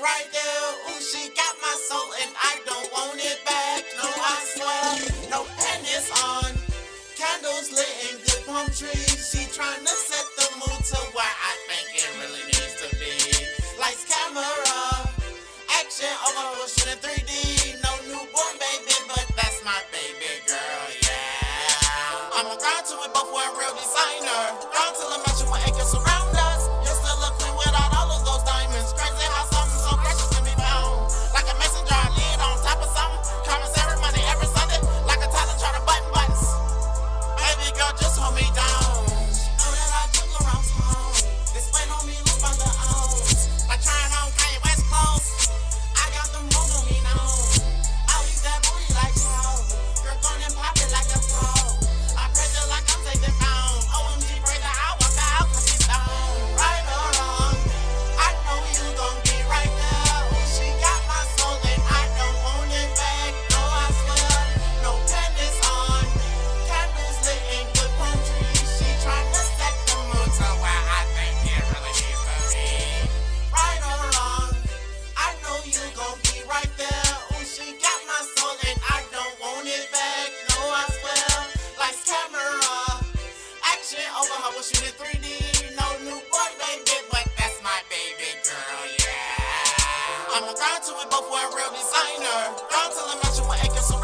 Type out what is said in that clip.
right there. Ooh, she got my soul and I don't want it back. No, I swear, no panties on. Candles lit in good palm trees. She trying to set the mood to where I think it really needs to be. Lights, camera, action oh, over in 3D. No newborn baby, but that's my baby girl, yeah. I'm a grind to it, but for a real designer. Grind till I'm I'm a grind to it, both for a real designer. Grind till I match you with acres